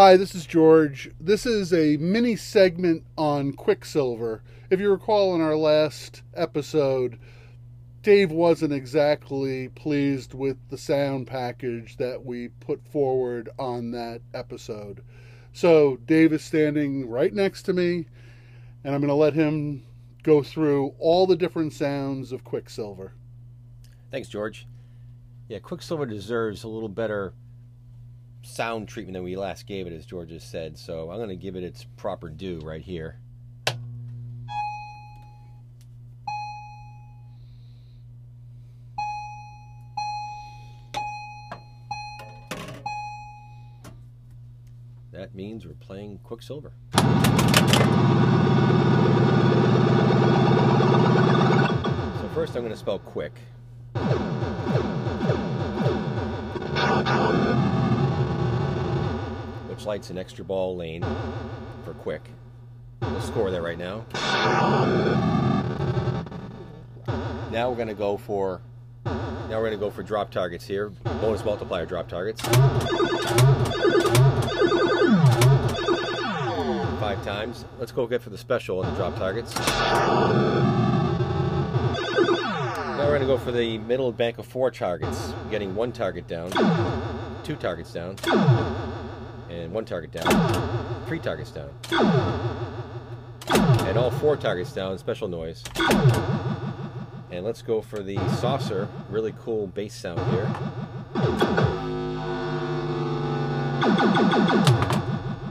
Hi, this is George. This is a mini segment on Quicksilver. If you recall in our last episode, Dave wasn't exactly pleased with the sound package that we put forward on that episode. So, Dave is standing right next to me, and I'm going to let him go through all the different sounds of Quicksilver. Thanks, George. Yeah, Quicksilver deserves a little better sound treatment than we last gave it, as George has said. So I'm going to give it its proper due right here. That means we're playing Quicksilver. So first I'm going to spell quick. Which lights an extra ball lane for quick. We'll score there right now. Now we're going to go for now we're going to go for drop targets here. Bonus multiplier drop targets. Five times. Let's go get for the special on the drop targets. Now we're going to go for the middle bank of four targets, getting one target down, two targets down, and one target down, three targets down, and all four targets down, special noise. And let's go for the saucer, really cool bass sound here.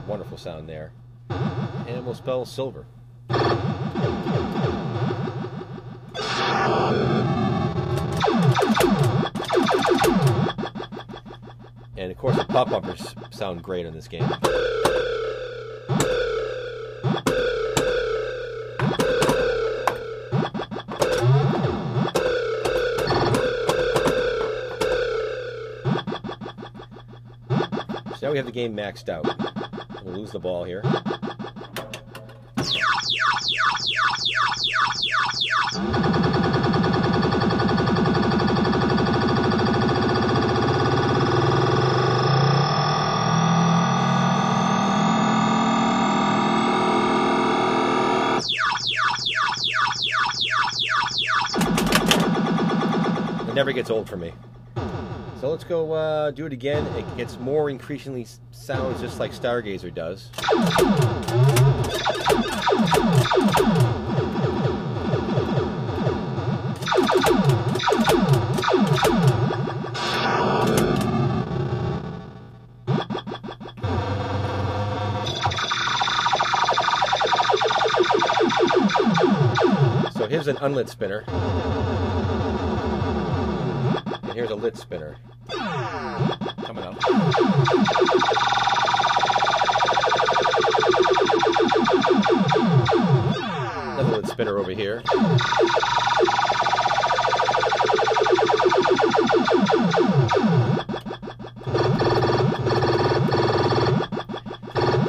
Wonderful sound there. And we'll spell silver. Of course, the pop bumpers sound great in this game. So now we have the game maxed out. We'll lose the ball here. Never gets old for me. So let's go uh, do it again. It gets more increasingly sounds just like Stargazer does. So here's an unlit spinner. Here's a lit spinner. Coming up. Another lit spinner over here.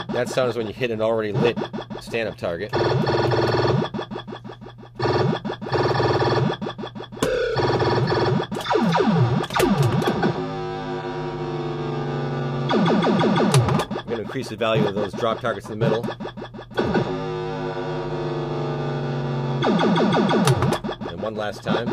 That sound is when you hit an already lit stand-up target. Increase the value of those drop targets in the middle. And one last time.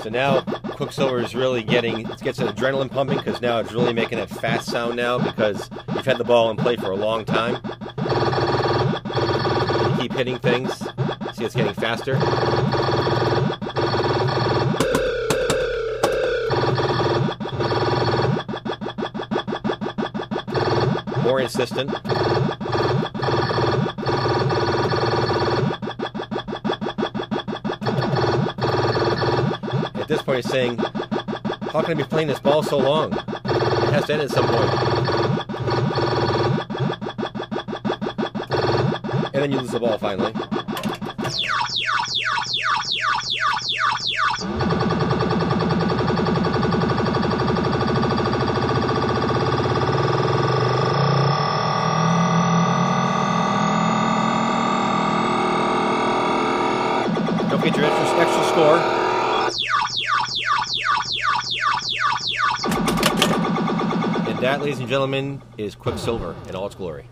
So now Quicksilver is really getting it gets an adrenaline pumping because now it's really making a fast sound now because you've had the ball in play for a long time. You keep hitting things. See it's getting faster. More insistent. point saying, how can I be playing this ball so long? It has to end at some point. And then you lose the ball finally. Don't get your extra, extra score. That, ladies and gentlemen, is Quicksilver in all its glory.